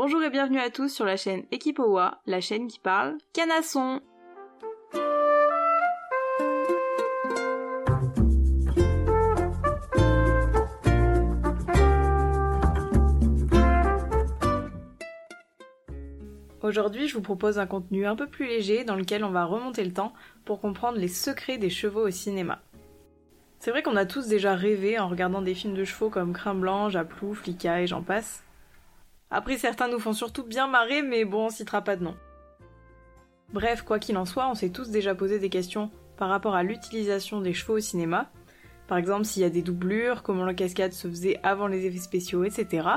Bonjour et bienvenue à tous sur la chaîne Équipe OWA, la chaîne qui parle canasson. Aujourd'hui, je vous propose un contenu un peu plus léger dans lequel on va remonter le temps pour comprendre les secrets des chevaux au cinéma. C'est vrai qu'on a tous déjà rêvé en regardant des films de chevaux comme Crin Blanc, Japlou, Flicka et j'en passe. Après, certains nous font surtout bien marrer, mais bon, on citera pas de nom. Bref, quoi qu'il en soit, on s'est tous déjà posé des questions par rapport à l'utilisation des chevaux au cinéma. Par exemple, s'il y a des doublures, comment la cascade se faisait avant les effets spéciaux, etc.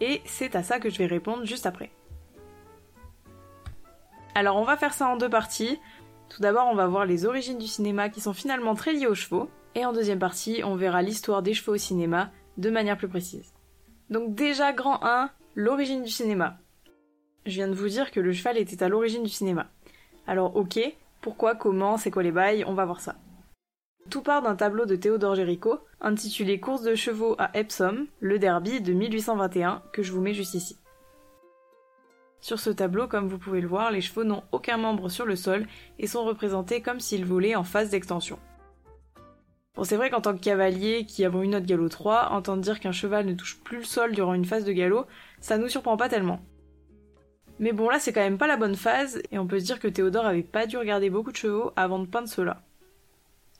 Et c'est à ça que je vais répondre juste après. Alors on va faire ça en deux parties. Tout d'abord, on va voir les origines du cinéma qui sont finalement très liées aux chevaux. Et en deuxième partie, on verra l'histoire des chevaux au cinéma de manière plus précise. Donc déjà, grand 1, l'origine du cinéma. Je viens de vous dire que le cheval était à l'origine du cinéma. Alors ok, pourquoi, comment, c'est quoi les bails, on va voir ça. Tout part d'un tableau de Théodore Géricault, intitulé Course de chevaux à Epsom, le derby de 1821, que je vous mets juste ici. Sur ce tableau, comme vous pouvez le voir, les chevaux n'ont aucun membre sur le sol et sont représentés comme s'ils volaient en phase d'extension. Bon, c'est vrai qu'en tant que cavalier qui avons une note galop 3, entendre dire qu'un cheval ne touche plus le sol durant une phase de galop, ça nous surprend pas tellement. Mais bon, là, c'est quand même pas la bonne phase, et on peut se dire que Théodore avait pas dû regarder beaucoup de chevaux avant de peindre cela.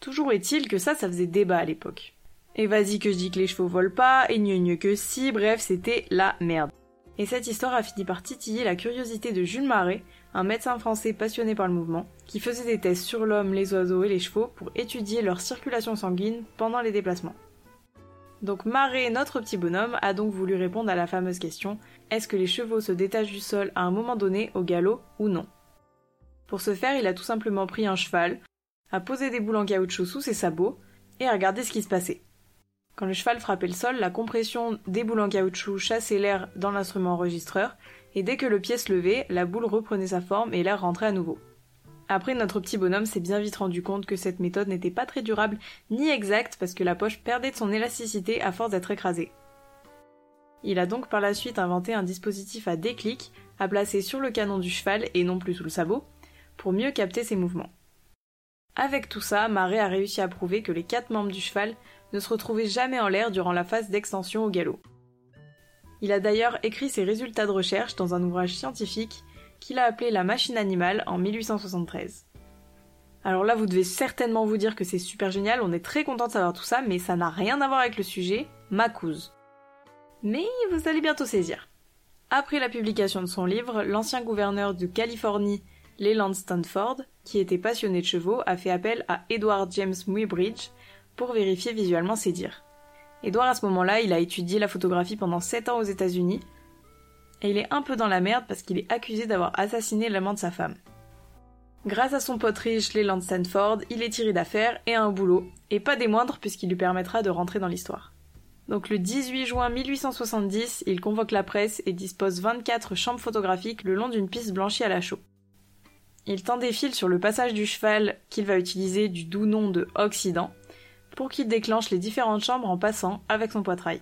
Toujours est-il que ça, ça faisait débat à l'époque. Et vas-y que je dis que les chevaux volent pas, et gneu que si, bref, c'était la merde. Et cette histoire a fini par titiller la curiosité de Jules Marais, un médecin français passionné par le mouvement, qui faisait des tests sur l'homme, les oiseaux et les chevaux pour étudier leur circulation sanguine pendant les déplacements. Donc Marais, notre petit bonhomme, a donc voulu répondre à la fameuse question est-ce que les chevaux se détachent du sol à un moment donné au galop ou non? Pour ce faire, il a tout simplement pris un cheval, a posé des boules en caoutchouc sous ses sabots et a regardé ce qui se passait. Quand le cheval frappait le sol, la compression des boules en caoutchouc chassait l'air dans l'instrument enregistreur, et dès que le pied se levait, la boule reprenait sa forme et l'air rentrait à nouveau. Après, notre petit bonhomme s'est bien vite rendu compte que cette méthode n'était pas très durable ni exacte parce que la poche perdait de son élasticité à force d'être écrasée. Il a donc par la suite inventé un dispositif à déclic à placer sur le canon du cheval et non plus sous le sabot, pour mieux capter ses mouvements. Avec tout ça, Marais a réussi à prouver que les quatre membres du cheval ne se retrouvait jamais en l'air durant la phase d'extension au galop. Il a d'ailleurs écrit ses résultats de recherche dans un ouvrage scientifique qu'il a appelé La machine animale en 1873. Alors là, vous devez certainement vous dire que c'est super génial, on est très content de savoir tout ça, mais ça n'a rien à voir avec le sujet, Macouze. Mais vous allez bientôt saisir. Après la publication de son livre, l'ancien gouverneur de Californie, Leland Stanford, qui était passionné de chevaux, a fait appel à Edward James Muybridge, pour vérifier visuellement ses dires. Edouard à ce moment-là, il a étudié la photographie pendant 7 ans aux États-Unis, et il est un peu dans la merde parce qu'il est accusé d'avoir assassiné l'amant de sa femme. Grâce à son pote riche Leland Stanford, il est tiré d'affaire et a un boulot, et pas des moindres puisqu'il lui permettra de rentrer dans l'histoire. Donc le 18 juin 1870, il convoque la presse et dispose 24 chambres photographiques le long d'une piste blanchie à la chaux. Il tend des fils sur le passage du cheval qu'il va utiliser du doux nom de Occident, pour qu'il déclenche les différentes chambres en passant avec son poitrail.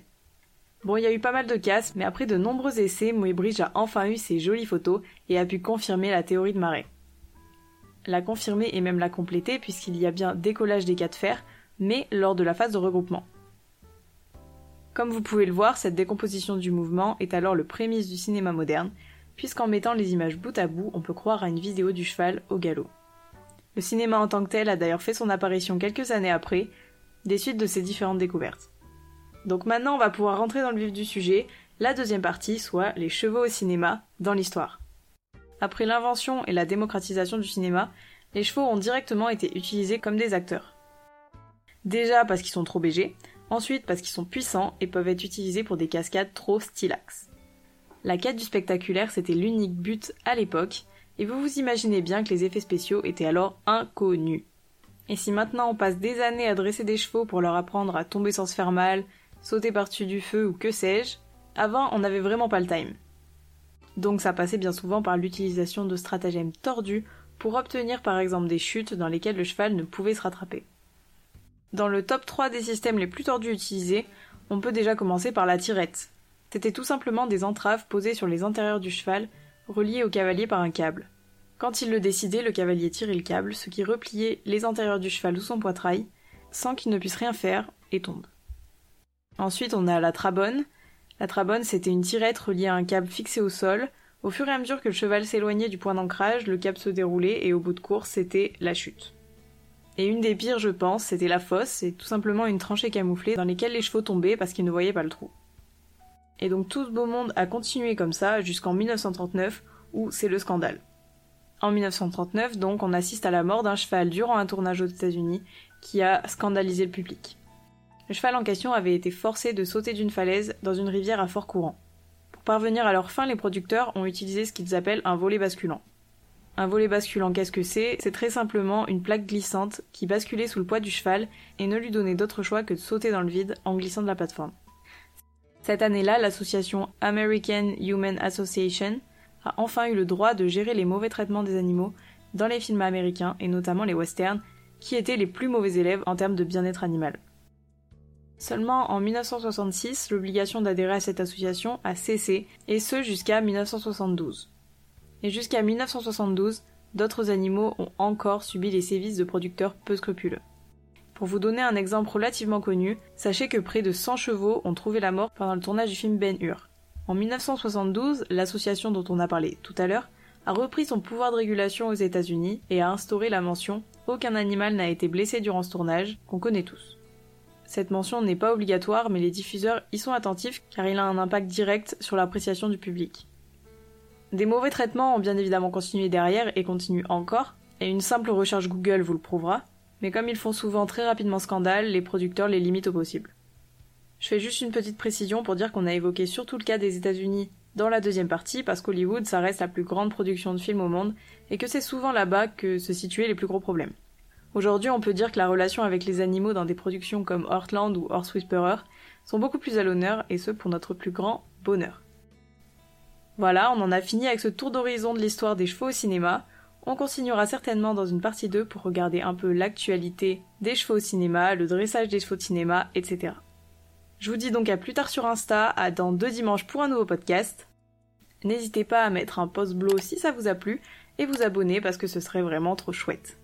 Bon, il y a eu pas mal de casses, mais après de nombreux essais, Muybridge a enfin eu ses jolies photos et a pu confirmer la théorie de Marais. La confirmer et même la compléter puisqu'il y a bien décollage des cas de fer, mais lors de la phase de regroupement. Comme vous pouvez le voir, cette décomposition du mouvement est alors le prémisse du cinéma moderne, puisqu'en mettant les images bout à bout, on peut croire à une vidéo du cheval au galop. Le cinéma en tant que tel a d'ailleurs fait son apparition quelques années après, des suites de ces différentes découvertes. Donc maintenant on va pouvoir rentrer dans le vif du sujet, la deuxième partie, soit les chevaux au cinéma dans l'histoire. Après l'invention et la démocratisation du cinéma, les chevaux ont directement été utilisés comme des acteurs. Déjà parce qu'ils sont trop bégés, ensuite parce qu'ils sont puissants et peuvent être utilisés pour des cascades trop stylax. La quête du spectaculaire c'était l'unique but à l'époque, et vous vous imaginez bien que les effets spéciaux étaient alors inconnus. Et si maintenant on passe des années à dresser des chevaux pour leur apprendre à tomber sans se faire mal, sauter par-dessus du feu ou que sais-je, avant on n'avait vraiment pas le time. Donc ça passait bien souvent par l'utilisation de stratagèmes tordus pour obtenir par exemple des chutes dans lesquelles le cheval ne pouvait se rattraper. Dans le top 3 des systèmes les plus tordus utilisés, on peut déjà commencer par la tirette. C'était tout simplement des entraves posées sur les antérieurs du cheval, reliées au cavalier par un câble. Quand il le décidait, le cavalier tirait le câble, ce qui repliait les antérieurs du cheval sous son poitrail, sans qu'il ne puisse rien faire, et tombe. Ensuite, on a la trabonne. La trabonne, c'était une tirette reliée à un câble fixé au sol. Au fur et à mesure que le cheval s'éloignait du point d'ancrage, le câble se déroulait et au bout de course, c'était la chute. Et une des pires, je pense, c'était la fosse, c'est tout simplement une tranchée camouflée dans laquelle les chevaux tombaient parce qu'ils ne voyaient pas le trou. Et donc tout ce beau monde a continué comme ça jusqu'en 1939 où c'est le scandale. En 1939, donc, on assiste à la mort d'un cheval durant un tournage aux États-Unis qui a scandalisé le public. Le cheval en question avait été forcé de sauter d'une falaise dans une rivière à fort courant. Pour parvenir à leur fin, les producteurs ont utilisé ce qu'ils appellent un volet basculant. Un volet basculant, qu'est-ce que c'est? C'est très simplement une plaque glissante qui basculait sous le poids du cheval et ne lui donnait d'autre choix que de sauter dans le vide en glissant de la plateforme. Cette année-là, l'association American Human Association a enfin eu le droit de gérer les mauvais traitements des animaux dans les films américains et notamment les westerns, qui étaient les plus mauvais élèves en termes de bien-être animal. Seulement en 1966, l'obligation d'adhérer à cette association a cessé, et ce jusqu'à 1972. Et jusqu'à 1972, d'autres animaux ont encore subi les sévices de producteurs peu scrupuleux. Pour vous donner un exemple relativement connu, sachez que près de 100 chevaux ont trouvé la mort pendant le tournage du film Ben Hur. En 1972, l'association dont on a parlé tout à l'heure a repris son pouvoir de régulation aux États-Unis et a instauré la mention Aucun animal n'a été blessé durant ce tournage, qu'on connaît tous. Cette mention n'est pas obligatoire, mais les diffuseurs y sont attentifs car il a un impact direct sur l'appréciation du public. Des mauvais traitements ont bien évidemment continué derrière et continuent encore, et une simple recherche Google vous le prouvera, mais comme ils font souvent très rapidement scandale, les producteurs les limitent au possible. Je fais juste une petite précision pour dire qu'on a évoqué surtout le cas des États-Unis dans la deuxième partie parce qu'Hollywood ça reste la plus grande production de films au monde et que c'est souvent là-bas que se situaient les plus gros problèmes. Aujourd'hui, on peut dire que la relation avec les animaux dans des productions comme Heartland ou Horse Whisperer sont beaucoup plus à l'honneur et ce pour notre plus grand bonheur. Voilà, on en a fini avec ce tour d'horizon de l'histoire des chevaux au cinéma. On continuera certainement dans une partie 2 pour regarder un peu l'actualité des chevaux au cinéma, le dressage des chevaux de cinéma, etc. Je vous dis donc à plus tard sur Insta, à dans deux dimanches pour un nouveau podcast. N'hésitez pas à mettre un post blow si ça vous a plu et vous abonner parce que ce serait vraiment trop chouette.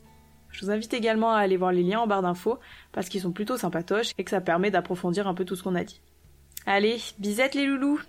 Je vous invite également à aller voir les liens en barre d'infos parce qu'ils sont plutôt sympatoches et que ça permet d'approfondir un peu tout ce qu'on a dit. Allez, bisettes les loulous